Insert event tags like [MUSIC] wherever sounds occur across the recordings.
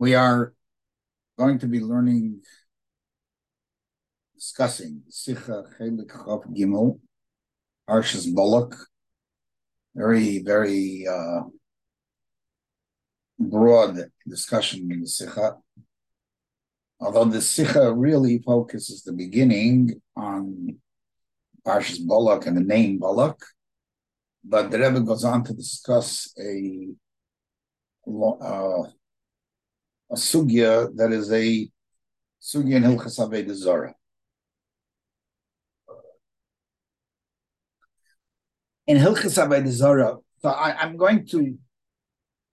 We are going to be learning, discussing Sicha Chelik Chav Gimel, Arshas Bolok. Very, very uh, broad discussion in the Sicha. Although the Sicha really focuses the beginning on Parshas Bolok and the name Bolok, but the Rebbe goes on to discuss a uh, a sugya that is a sugya in Hilchas Aveda Zara. In Hilchas Aveda Zara, so I, am going to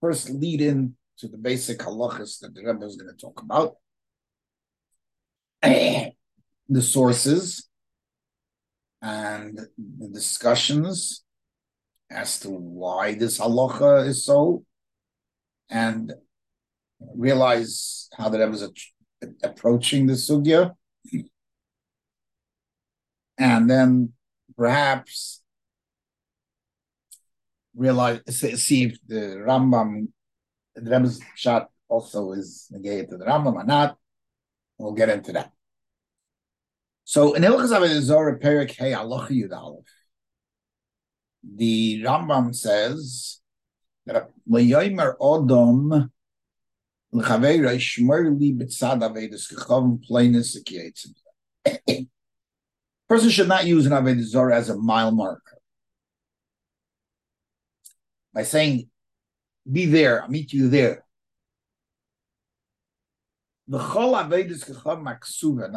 first lead in to the basic halachas that the Rebbe is going to talk about, [CLEARS THROAT] the sources and the discussions as to why this halacha is so, and realize how the Rebbe is approaching the sugya, and then perhaps realize see if the Rambam, the Rebbe's shot also is negated to the Rambam or not. We'll get into that. So in Hilchas Avodah Perik Hey Allah Yud Aleph, the Rambam says that Layomer Odom Person should not use an Zorah as a mile marker by saying, "Be there, I'll meet you there." Now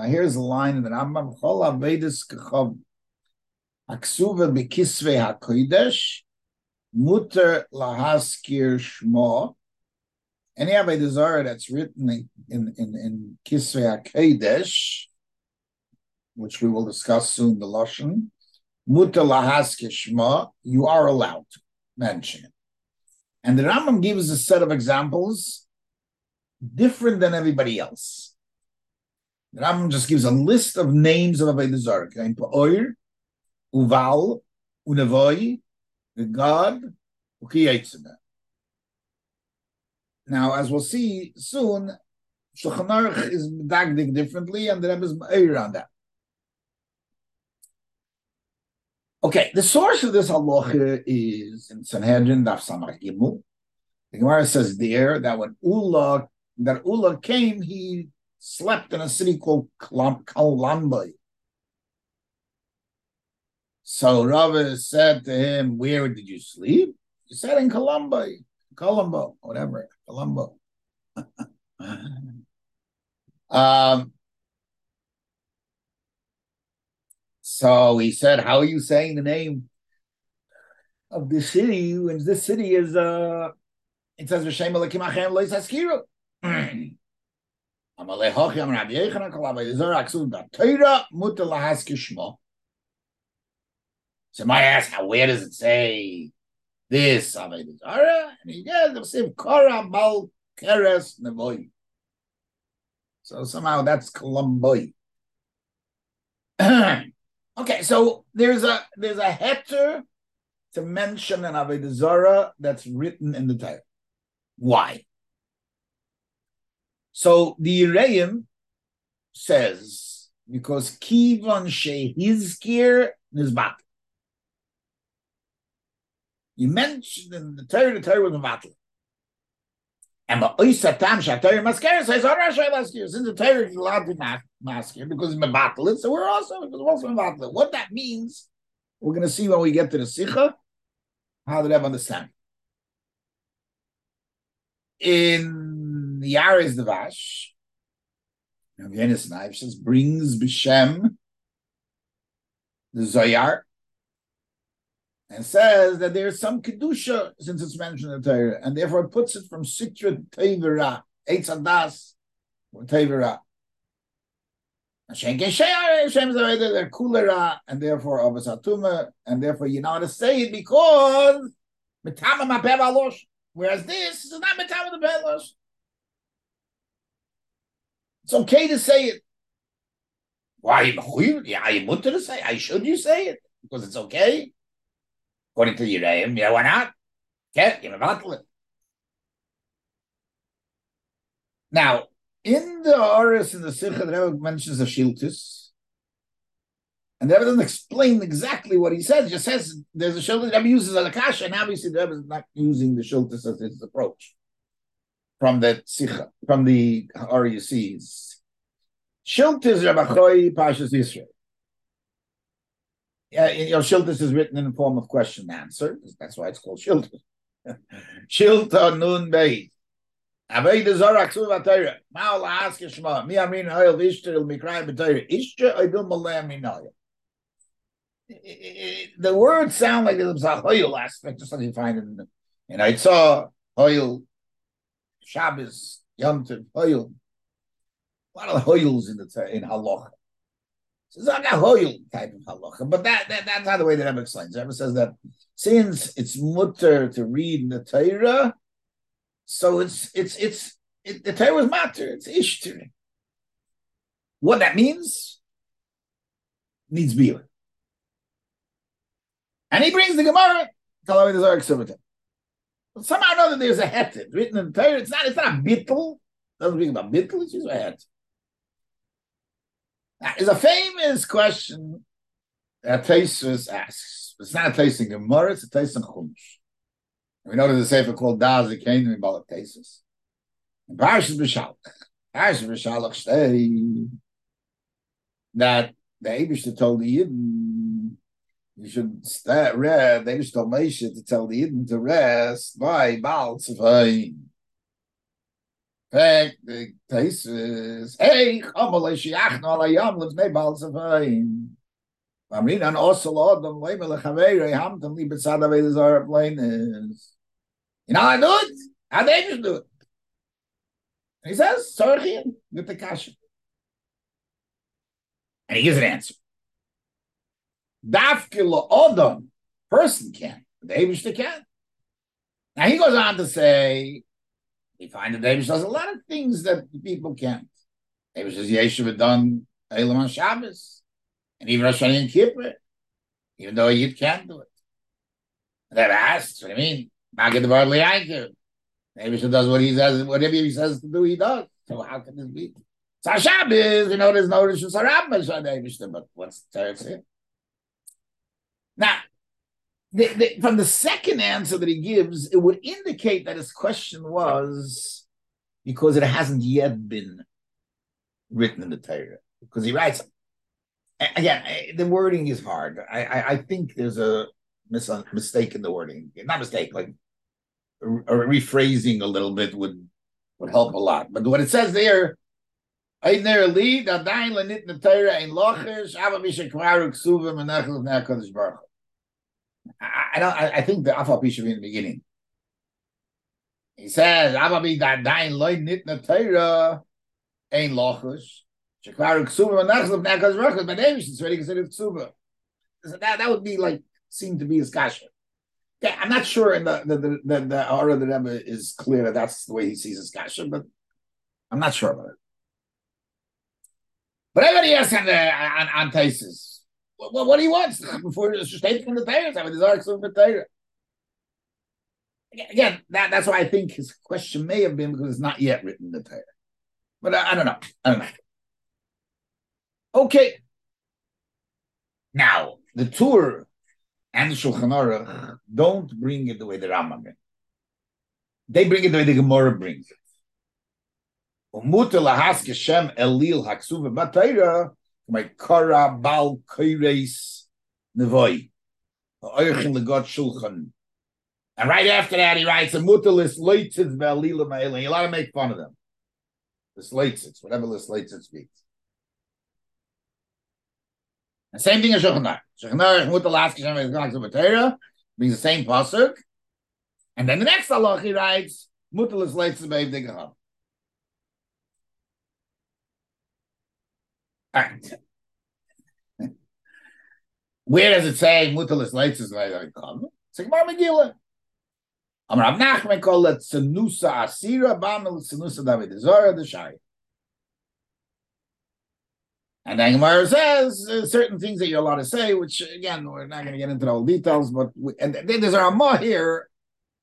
here's a line in the Rambam: chol avedis kechav maksuva bekisvei hakodesh muter lahaskir shmo. Any avodah zarah that's written in in in, kisvei hakodesh, which we will discuss soon, the lashon muter lahaskir you are allowed to mention it. And the Rambam gives a set of examples different than everybody else. The Rambam just gives a list of names of Avodah Zarah. Oir, Uval, Unavoy, the God, Ukiyetzimah. Now, as we'll see soon, Shulchan Aruch is dagdig differently, and the Rebbe is Meir on that. Okay, the source of this halacha is in Sanhedrin Daf Samach Gimel. The Gemara says there that when Ula that Ula came, he slept in a city called Kalambai. So Rava said to him, Where did you sleep? He said in Kalambai, Colombo, whatever, Colombo. [LAUGHS] um, so he said, How are you saying the name of the city? And this city is uh it says V'shem Elokim Achem Lo Yisaskiru. [CLEARS THROAT] Amalei Hochi Am Rabbi Yechanan Kol Avei Zor Aksuv Mutar Lahaskir Shmo. So my ask, how where does it say this Avei Zora? And he gets the same Korah Bal Keres Nevoy. So somehow that's Colomboy. [CLEARS THROAT] okay, so there's a there's a heter to mention an Avodah Zarah that's written in the Torah. Why? So the Iraim says, because Kivan Shehizkir Nizbat. You mentioned in the Torah, the Torah was battle. And the Oisatam Shatar Maskar says, All right, Shailaskir, since the Torah is allowed to maskir because it's Mabatl, so we're also, because we're also Mabatl. What that means, we're going to see when we get to the Sikha, how did I understand? in the Yaris Devash, Yenis Knife says, brings Bishem the Zoyar and says that there's some Kedusha since it's mentioned in the Torah, and therefore puts it from Sitra Tevera, Eitz Adas, or Tevera. They're and therefore of a and therefore you know how to say it because Whereas this is not metam of the bedlos. It's okay to say it. Why yeah, I want to say. I should you say it because it's okay. According to Yiraim, yeah, why not? Give a it. Now, in the Oris in the Sikha, the Rebbe mentions the Shiltus, and the Rebbe doesn't explain exactly what he says. He just says there's a Shiltus, the Rebbe uses a Lakasha, and obviously the Rebbe is not using the Shiltus as his approach from the Sikha, from the RUCs. Shiltus Rabachoi Pashas Yisrael. Yeah, you know, Shiltus is written in the form of question and answer. That's why it's called Shiltus. [LAUGHS] Shilta Nun Shema. Mi amin v'ishter il oidum malay aminayah. The words sound like there's a aspect, just like you find in, the, and I saw hoyel, Shabbos, Yom Tov, hoyel. A lot of hoyels in the in halacha. So it's like a hoyel type of halacha, but that, that that's not the way that Rebbe explains. Rebbe says that since it's mutter to read in the Torah, so it's it's it's it, the Torah is matter. It's ishtir. What that means needs biur. And he brings the Gemara. Somehow or another, there's a heter written in the Torah. It's not. It's not a bittul. Doesn't speak about bittul. It's just a heter. Now, there's a famous question that Taisus asks. It's not a taste in Gemara. It's a taste in Chumash. We know there's a sefer called Daz that came to me about Tesis. Parshas B'Shalach. Parshas B'Shalach say that the Abishter told the Yidden you should start rest. They just told Moshe to tell the Yidden to rest by Baal Tzvayim. Tesis, hey, Chamal Shiachnu Alayam Levnei Baal Tzvayim. Amrin an osel odom leimel lechavei hamtam li betzad avei zara plainis. You know how I do it? How they just do it? He says, Sorchim, with the kasha. And he gives an answer. Dafkil odom, person can, the Abish can. Now he goes on to say, we find that David does a lot of things that people can't. David says, Yeshiva done Elam on Shabbos, and even Rosh Hashanah and Kippur, even though you can't do it. That asks, what do you mean? Magid Bar Liankiv. Maybe he does what he says, whatever he says to do, he does. So how can this be? So Shabbos, you know, there's no Rosh Hashanah, but what's the third say? Now, the, the, from the second answer that he gives, it would indicate that his question was because it hasn't yet been written in the Torah. Because he writes, again, the wording is hard. I, I, I think there's a mis- uh, mistake in the wording. Not mistake, like a, rephrasing a little bit would would help a lot. But what it says there, I I don't. I, I think the alpha should be in the beginning. He says ava bi adain lenit netayra ein lochish shakvaru ksuva menachel v'nakadosh baruch. But maybe it's already considered ksuva. That that would be like seem to be his kasha. Yeah, I'm not sure in the the the, the, aura of the Rebbe is clear that that's the way he sees his kasha, but I'm not sure about it. But everybody else on the on, on what, what, do he wants before just taken from the Torah? I mean, there's arcs from the Torah. Again, that, that's why I think his question may have been because it's not yet written in the Torah. But I, I don't know. I don't know. Okay. Now, the tour and the Shulchan Aruch don't bring it the way the Rambam brings They bring it the way the Gemara brings it. Umuta lahas geshem elil haksuva batayra my kara bal koires nevoi oichin legot shulchan. And right after that, he writes a mutalis leitzitz ve'alila ma'elin. You're allowed to make fun of them. This leitzitz, whatever this leitzitz means. The same thing as Shulchan Aruch. Shulchan Aruch Mutal Ask Hashem is going to Torah means the same pasuk, and then the next halach he writes Mutal is late to Beiv Digaham. All Where does it say Mutal is late to Beiv Digaham? It's like Mar Megillah. Amar Rav Nachman called it Sanusa Asira Bamel Sanusa David Zora the Shai. And then Gemara says uh, certain things that you're allowed to say, which again we're not going to get into all details, but we, and then there's a Ramah here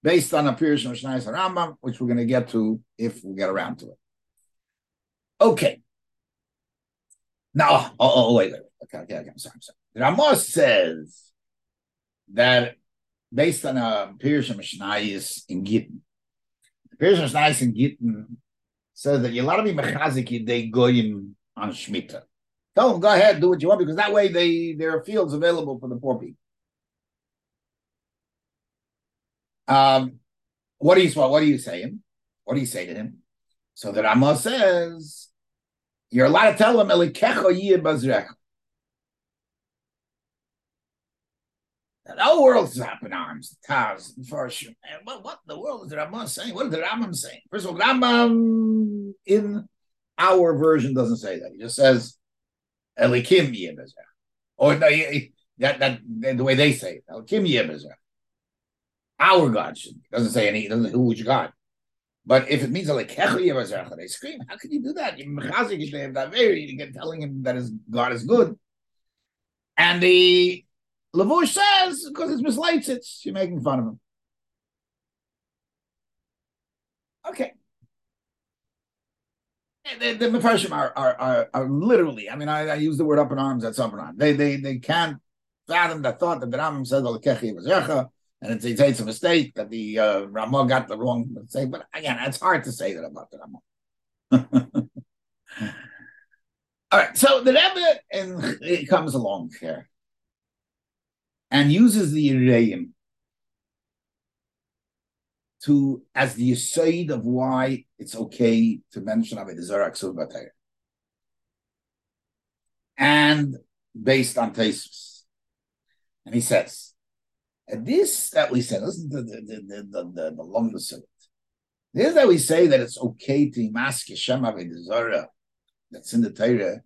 based on a Pirish Mishnayis Rambam, which we're going to get to if we get around to it. Okay. Now, oh, oh, wait, wait. Okay, okay, okay. I'm sorry, I'm sorry. Ramah says that based on a Pirush Mishnayis in Gittin, Pirush Mishnayis in Gittin says that you're allowed to be mechazik they goyim on Shemitah. Tell them, go ahead, do what you want, because that way they there are fields available for the poor people. Um, what do you what are you saying? What do you say to him? So the Ramah says, you're allowed to tell him Elikecha bazrecha. The whole world's up in arms. Taz, Farshim. And what, what the world is the Rambam saying? What is the Rambam saying? First of all, Rambam in our version doesn't say that. He just says Elikim Yebezah. Or oh, no, that, that, the way they say it. Elikim Yebezah. Our God should. Doesn't say any, doesn't who is your God. But if it means like they scream, how can you do that? You're telling him that his God is good. And the Lavush says, because it's mislights it, you're making fun of him. Okay. The, the Mepharshim are, are, are, are, literally, I mean, I, I, use the word up in arms at some point. They, they, they can't fathom the thought that the Ram says, and it's, it's a mistake that the uh, got the wrong mistake. But again, it's hard to say that about the Ramah. [LAUGHS] All right, so the Rebbe and it comes along here and uses the Yereim to as the side of why it's okay to mention Avodah Zarah Ksur And based on Tesis. And he says, this that we said, listen to the, the, the, the, the, of it. This that we say that it's okay to mask Hashem Avodah Zarah that's in the Torah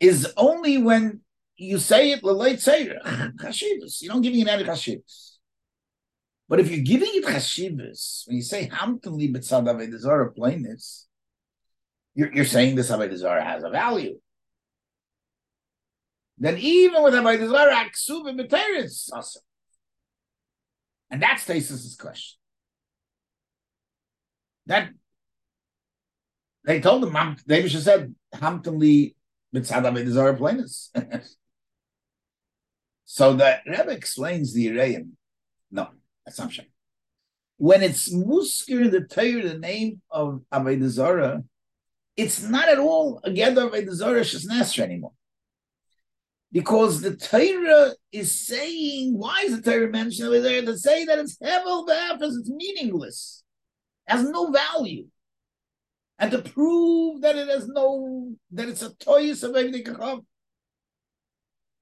is only when you say it late [LAUGHS] Seder, chashivas. You don't give it any chashivas. But if you're giving it chashivas, when you say hamtonli b'tzad avedazara plainness, you're, you're saying this avedazara has a value. Then even with avedazara aksuv and b'teres awesome. And that's Tesis' question. That they told him, David said, Hamtonli b'tzad avedazara plainness. [LAUGHS] So the Rebbe explains the Yereim. No, that's not. When it's muskir in the Torah, the name of Avodah Zarah, it's not at all a again Avodah Zarah Shesnesra anymore. Because the Torah is saying, why is the Torah mentioned over there? To say that it's Hevel B'Efes, it's meaningless, has no value. And to prove that it has no, that it's a toys of everything.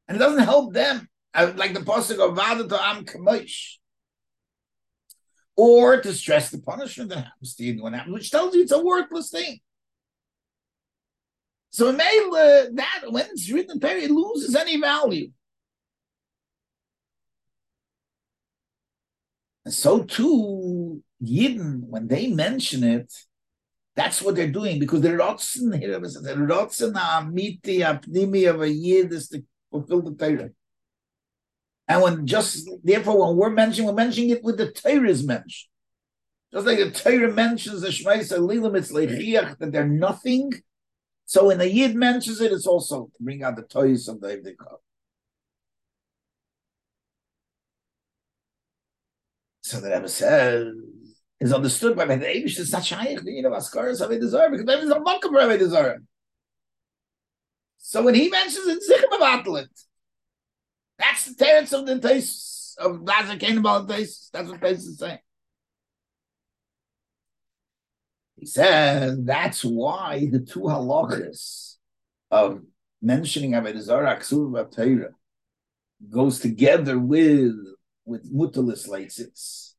And it doesn't help them like the pasuk of Vada to Am Kamosh. Or to stress the punishment that happens to you when happens, which tells you it's a worthless thing. So uh, that when it's written Torah, it loses any value. And so too, Yidden, when they mention it, that's what they're doing because they're rotzen here. They're rotzen amiti apnimi of a yid is to fulfill the Torah. And when just therefore when we're mentioning, we're mentioning it with the Torah's mention. Just like the Torah mentions the Shmais Alilim, it's lechiach that they're nothing. So when the Yid mentions it, it's also to bring out the toys of the Evdikah. So the Rebbe says is understood by the Abish is not shaykh, you know, Askaras Avodah Zarah, because that is a Makam Avodah Zarah. So when he mentions it, Zichem of it. That's the tenets of the taste of Lazer Canaan taste. That's what taste is saying. He says that's why the two halachas of mentioning Avodah Zarah Ksur goes together with with mutalis leitzitz.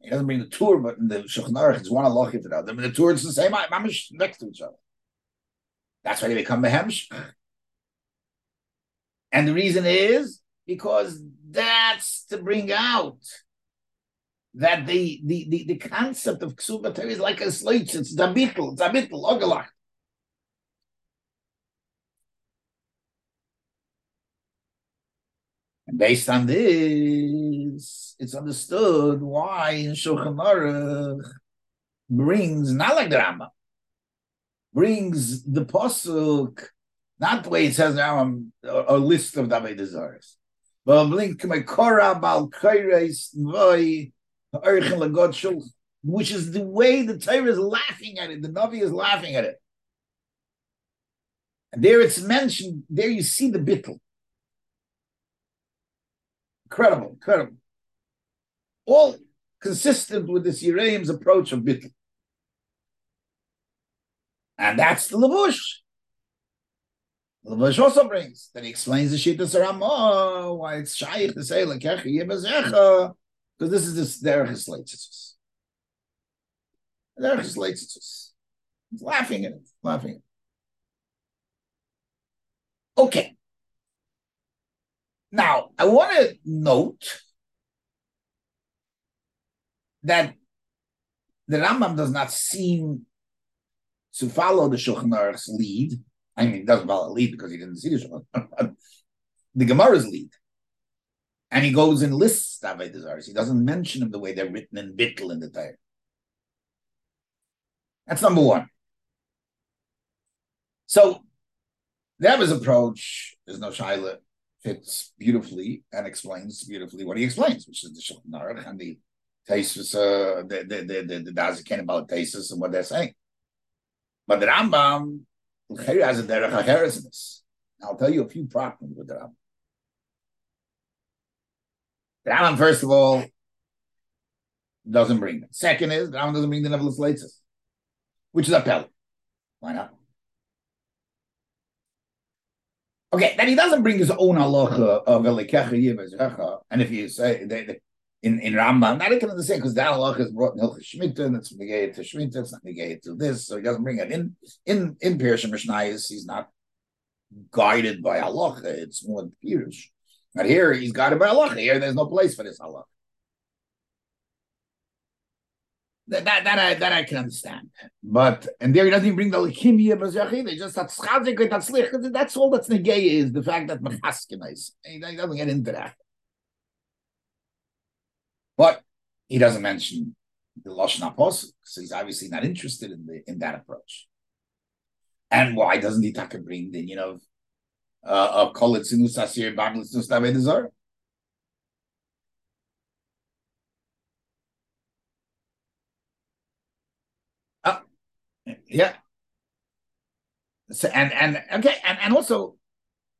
He doesn't bring the tour, but in the Shulchan it's one halacha for that. I mean, the tour is the same, mamish next to each other. That's why they become behemsh. And the reason is because that's to bring out that the the the, the concept of ksuba is like a slate, it's dabitl, it's dabitl, ogalach. And based on this, it's understood why in Shulchan Aruch brings not like the brings the posuk, not the way it says now a, list of David desires, but blink my which is the way the Torah is laughing at it. The Navi is laughing at it. And there it's mentioned, there you see the bittel. Incredible, incredible. All consistent with this Yereim's approach of bittel. And that's the Lavush. Lavush also brings that he explains the Shita Saram, why it's Shaykh to say, because this is this Derech Sleitzis. Derech Sleitzis. He's laughing at it, laughing at it. Okay. Now, I want to note that the Rambam does not seem to follow the Shulchan Aruch's lead. I mean, he doesn't follow the lead because he didn't see the Shulchan [LAUGHS] the Gemara's lead. And he goes and lists Davei Desires. He doesn't mention them the way they're written in Bittel in the Torah. That's number one. So Rebbe's approach, there's no Shaila, fits beautifully and explains beautifully what he explains, which is the Shulchan and the Tesis, uh, the the the the, the Dazaken about Tesis and what they're saying. But the Rambam has a derech I'll tell you a few problems with the Rambam. The Rambam, first of all, doesn't bring it. Second is the Rambam doesn't bring the Nevelis Leitzes, which is a pellet. Why not? Okay, then he doesn't bring his own halacha of elikecha. And if you say they, they, in in Rambam, not I can understand because that halacha is brought in Hilchah Shemitah and it's negated to Shemitah, it's not negated to this, so he doesn't bring it in in in Pirush Mishnayos. He's not guided by halacha; it's more Pirush. But here he's guided by halacha. Here, there's no place for this halacha. That, that, that I that I can understand, but and there he doesn't even bring the leukemia b'zachi. They just That's all that's negay is the fact that mechaskin is. He doesn't get into that, but he doesn't mention the lashon apostle, so he's obviously not interested in the in that approach. And why doesn't he a bring the you know uh, of koletzinus asir bamlitzus davedazar? Yeah. So, and and okay, and, and also,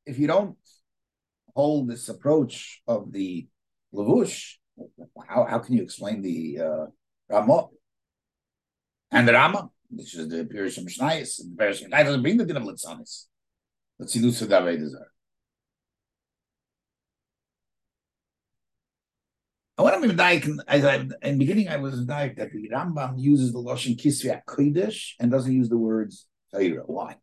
if you don't hold this approach of the lavush, how how can you explain the uh, Ramah and the Rama, which is the Pirush Mishnayis, the Pirush Mishnayis doesn't bring the din of Litzanis. Lusa Davei Desert. I want to be medayik. As I, in the beginning, I was medayik that the Rambam uses the lashon kisvei kodesh and doesn't use the words Torah. Why?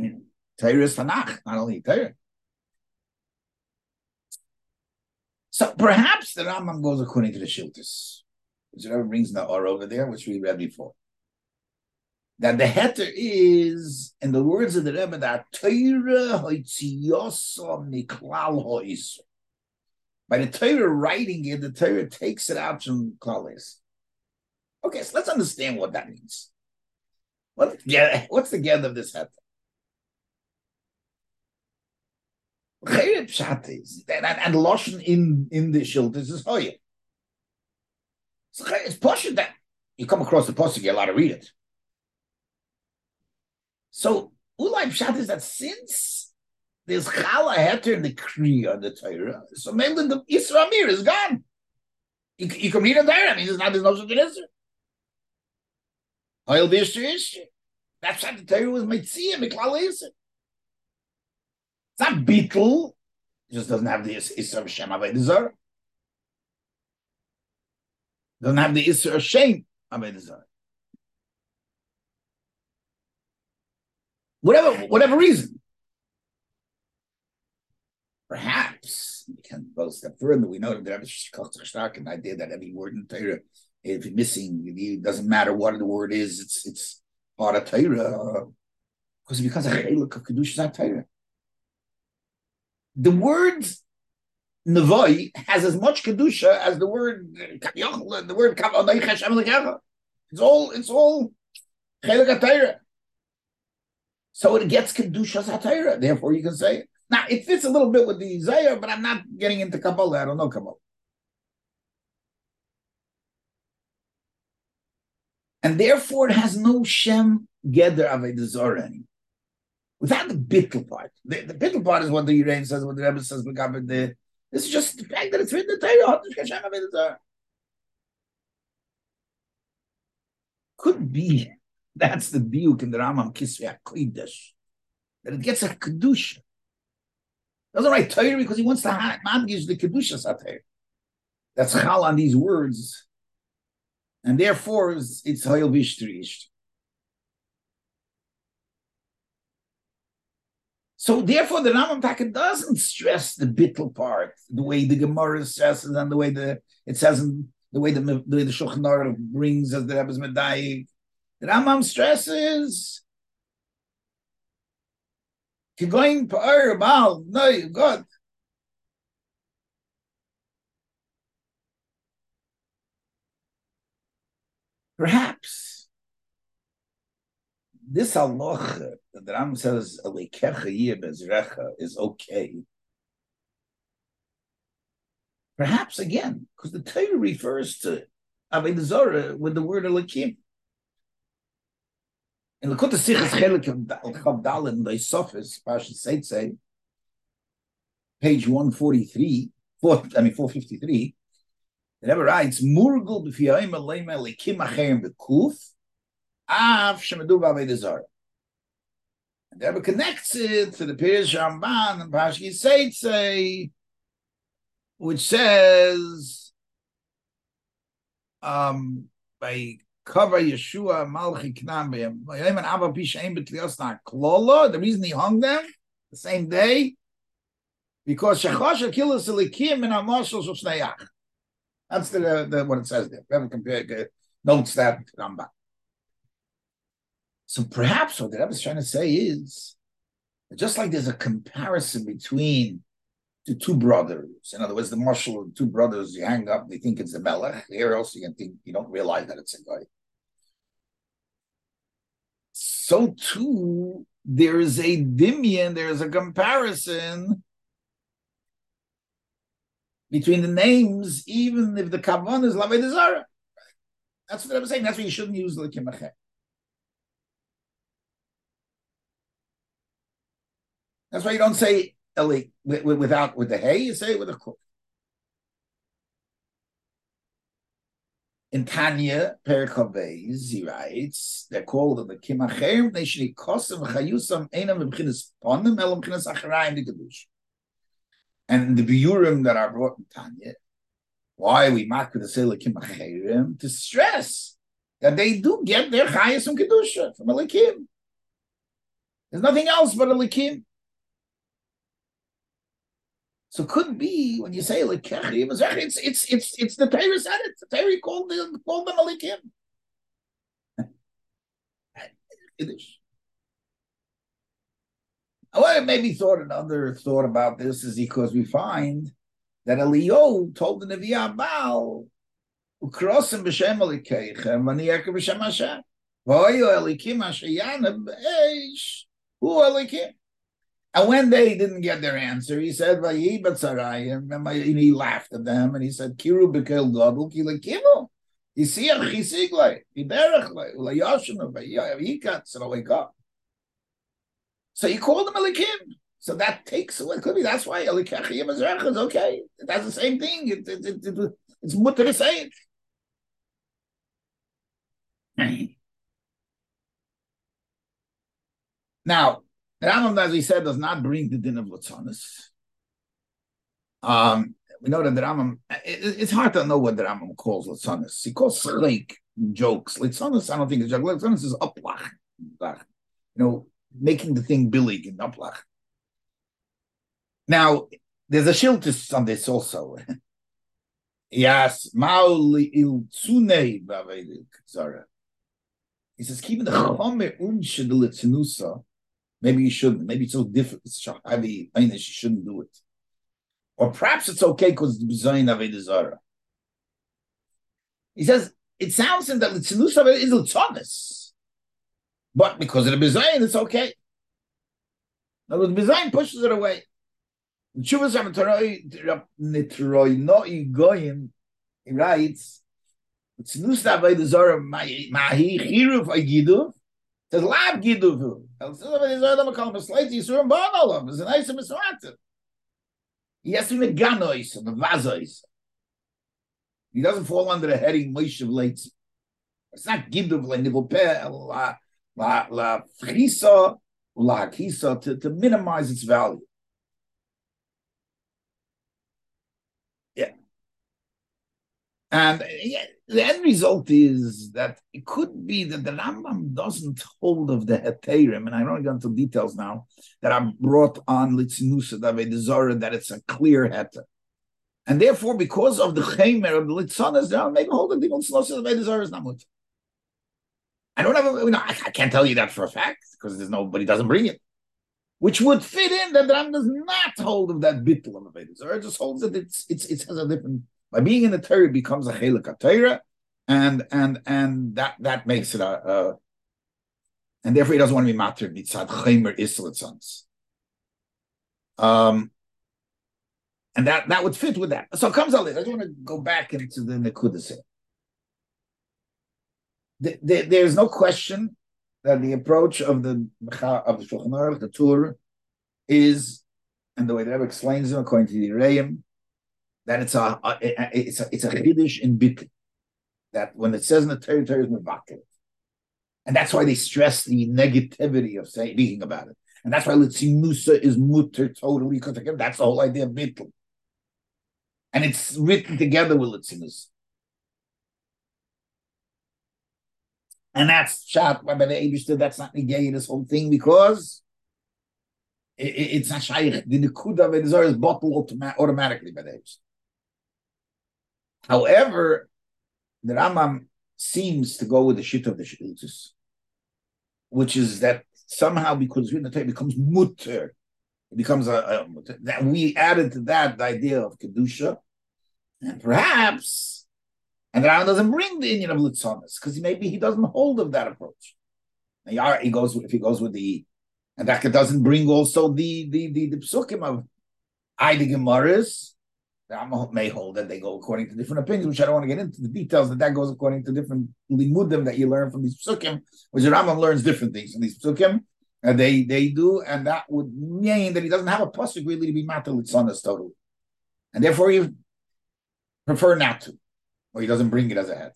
I Torah is Tanakh, not only Torah. So perhaps the Rambam goes according to the Shiltis, which never brings the or over there, which we read before. That the heter is, in the words of the Rebbe, that Torah miklal. By the Torah writing it, the Torah takes it out from Klalis. Okay, so let's understand what that means. What, yeah, what's the get of this heter? is And, and Loshen in, in the Shiltis is Hoya. So it's posh that you come across the post, you get a lot to read it. So Ulai Pshat is that since there's chala heter in the kriya on the Torah. So maybe the Isra Amir is gone. You, you can read it there. I mean, there's not there's no such an Isra. Oil b'ishter ishter. That's what the Torah was mitzia miklal Isra. It's not bittul. It just doesn't have the Isra of Shem Aved Zara. Doesn't have the Isra of Shem Aved Zara. Whatever, whatever reason. Perhaps we can go a step further. We know that is an idea that every word in Torah, if it's missing, it doesn't matter what the word is, it's it's part of Torah. Because because a chelik of kedusha Torah. The word Nevoi has as much kedusha as the word the word It's all it's all chelik atayra. So it gets kedushas atayra. Therefore, you can say it. Now it fits a little bit with the Isaiah, but I'm not getting into Kabbalah. I don't know Kabbalah. And therefore, it has no Shem Geder Avodah anymore. Without the bittul part. The, the part is what the Urain says, what the Rebbe says, the, this is just the fact that it's written in the Torah. Could be that's the diuk in the Ramam Kisvei HaKodesh, that it gets a kedusha. Doesn't write Torah because he wants to madgish the kedusha satayr. That's chal on these words, and therefore it's, it's hoyel vishtrish. So therefore, the Rambam Taka doesn't stress the bittel part the way the Gemara stresses and the way the it says in the way the the, the Shulchan brings as the Rebbe's Medayik. The stresses going per Baal, no, God. Perhaps this halacha that the Ram says is okay. Perhaps again, because the Torah refers to Avodah Zarah with the word Elikim. In Lakota Sichas Chelik of Chav Dalin, the Sofis, Pasha Seitze, page 143, four, I mean 453, the Rebbe writes, Murgul b'fiyayim aleim elikim acherim af shemedu b'aved zara. And the Rebbe connects it to the Pirish Ramban and Pashki Seitze, which says, um, by cover Yeshua Malchi Knam The reason he hung them the same day because Shechosh Akilas Elikim and Amoshel Shosneyach. That's the, the what it says there. We haven't compared uh, notes that Rambam. So perhaps what the Rebbe is trying to say is just like there's a comparison between the two brothers. In other words, the marshal of the two brothers, you hang up, they think it's the Melech. Here also you can think you don't realize that it's a guy. So too, there is a dimion, there is a comparison between the names, even if the kavan is Laved Zara. That's what I'm saying. That's why you shouldn't use the Kimachet. That's why you don't say Eli without with the hay, you say it with a kuf. In Tanya, Perikavez, he writes, they're called the Kimacher, they should kosim chayusam enam b'chinas ponim elam b'chinas acharayim the Kedush. And the biurim that are brought in Tanya, why we mark the say Kimacherim? To stress that they do get their chayus from Kedusha, from Elikim. There's nothing else but Elikim. So could be when you say lekechim, it's it's it's it's the Torah said it. The Torah called them called them alikim. Oh, I maybe thought another thought about this is because we find that Elio told the Nevi Baal, "Ukrosim b'shem alikeichem, v'niyek b'shem Hashem, v'oyu elikim asher b'eish, hu elikim." And when they didn't get their answer, he said, and he laughed at them and he said, Kiru bekel godel kila kivu. Yisiach chisigle, yiderachle, ulayashinu, yikat, salaweka. So he called him Elikim. So that takes away, could that's why Elikachim is okay. That's the same thing. It, it, it, it, it's mutter say it. [CLEARS THROAT] Now, the Rambam, as we said, does not bring the din of Latzonis. Um, we know that the Rambam, it, it's hard to know what the Rambam calls Latzonis. He calls Slake jokes. Latzonis, I don't think it's joke. Latzonis is uplach. You know, making the thing billig in uplach. Now, there's a shiltus on this also. [LAUGHS] yes, Mauli il tsune Zara. He says, keeping the chomer unshe de litzinusa, Maybe you shouldn't. Maybe it's so difficult. It's so heavy. I mean, you shouldn't do it. Or perhaps it's okay because it's Zayin Avodah Zarah. He says, it sounds in that the Tzilus of it is Latzonis. But because of the Bizayin, it's okay. Now, the Bizayin pushes it away. He writes, by the Zora Mahi Chiruf Agidu, says Lab Gidu. El Nusta by the Zora Makal Maslaiti Yisurim Bonolom, it's a nice Miswatim. He has to be Ganois and the Vazois. He doesn't fall under the heading Moshe of Leitz. It's not Gidu V'le La La La Frisa La Kisa to to minimize its value. Yeah. And yeah, the end result is that it could be that the Rambam doesn't hold of the heterim, and I don't go into details now that I brought on Litzinusa Zora that it's a clear heter. And therefore, because of the chemer of the Litzanas, they'll maybe hold the Litzanas Davedazara is not much. I don't have, a, you know, I, I, can't tell you that for a fact because there's nobody doesn't bring it, which would fit in that the Rambam does not hold of that bittul of Avedazara. It just holds that it's it's it has a different by being in the Torah, becomes a chelik Torah, and and and that that makes it a, a and therefore he doesn't want to be matter mitzad chaymer islitzans. Um, and that that would fit with that. So it comes out. I just want to go back into the nekudas the, the, There's no question that the approach of the of the Shulchan Aruch, the Tur, is, and the way the Rebbe explains it according to the Reim, that it's a, a it's a it's a chiddush in bit that when it says in the territory is mevakel, and that's why they stress the negativity of saying speaking about it, and that's why litzinusa is mutter totally because that's the whole idea of bittul, and it's written together with litzinus. And that's shot by the Abishter, that's not negating this whole thing because it, it, it's not shaykh. The Nikuda of is bottled automatically by the Abishter. However, the Rambam seems to go with the shit of the Shiltus, which is that somehow because in the Torah becomes mutter, it becomes a, a that we added to that the idea of kedusha, and perhaps, and the Rambam doesn't bring the Indian of litzonis because maybe he doesn't hold of that approach. He goes if he goes with the, and that doesn't bring also the the the, the psukim of Ida Gemaras I may hold that they go according to different opinions, which I don't want to get into the details. That that goes according to different limudim that you learn from these psukim, which the Rambam learns different things from these psukim. And they they do, and that would mean that he doesn't have a pasuk really to be matal litzanas totally, and therefore he prefer not to, or he doesn't bring it as a head.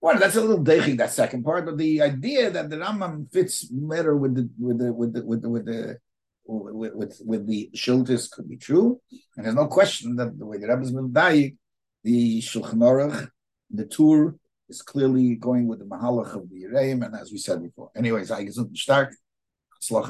Well, that's a little deching that second part, but the idea that the Rambam fits better with the with the with the with the, with the with, with, with the Shiltis could be true. And there's no question that the way the Rebbe's Mildayik, the Shulchan Aruch, the tour is clearly going with the Mahalach of the Yereim, and as we said before. Anyways, I get stark. Slach